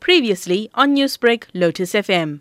Previously on Newsbreak, Lotus FM.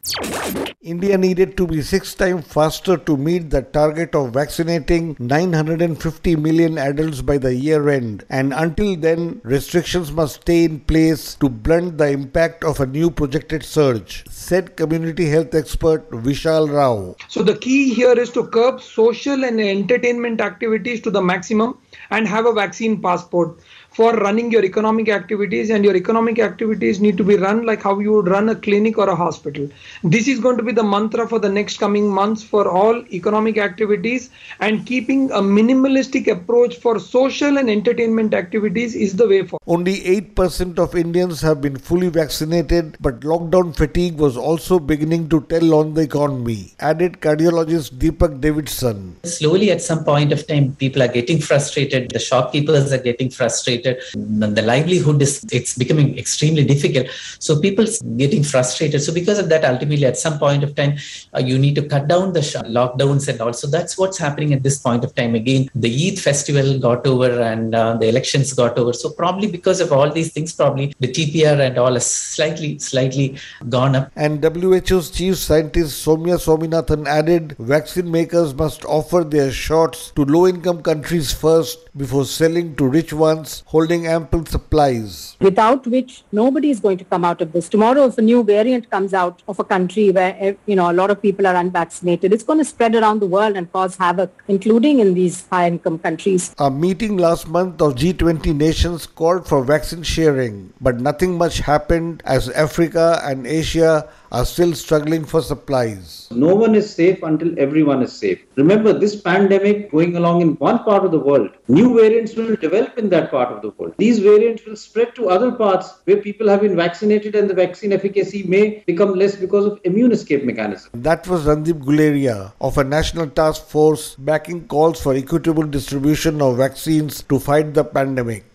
India needed to be six times faster to meet the target of vaccinating 950 million adults by the year end, and until then, restrictions must stay in place to blunt the impact of a new projected surge, said community health expert Vishal Rao. So, the key here is to curb social and entertainment activities to the maximum and have a vaccine passport for running your economic activities and your economic activities need to be run like how you would run a clinic or a hospital. This is going to be the mantra for the next coming months for all economic activities and keeping a minimalistic approach for social and entertainment activities is the way forward. Only 8% of indians have been fully vaccinated but lockdown fatigue was also beginning to tell on the economy added cardiologist deepak davidson. Slowly at some point of time people are getting frustrated the shopkeepers are getting frustrated the livelihood is it's becoming extremely difficult. So people getting frustrated. So because of that ultimately at some point of time uh, you need to cut down the sh- lockdowns and also that's what's happening at this point of time. Again the eid festival got over and uh, the elections got over. So probably because of all these things probably the tpr and all has slightly slightly gone up. And WHO's chief scientist soumya swaminathan added vaccine makers must offer their shots to low income countries first before selling to rich ones holding ample supplies. Without which nobody is going to come out of this. Tomorrow, if a new variant comes out of a country where eh, you know a lot of people are unvaccinated, it's going to spread around the world and cause havoc, including in these high-income countries. A meeting last month of G20 nations called for vaccine sharing, but nothing much happened as Africa and Asia are still struggling for supplies. No one is safe until everyone is safe. Remember, this pandemic going along in one part of the world, new variants will develop in that part of the world. These variants will spread to other parts where people have been vaccinated and the vaccine efficacy may become less because of immune escape mechanism. That was Randeep Guleria of a national task force backing calls for equitable distribution of vaccines to fight the pandemic.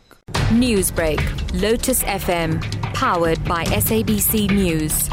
Newsbreak, Lotus FM, powered by SABC News.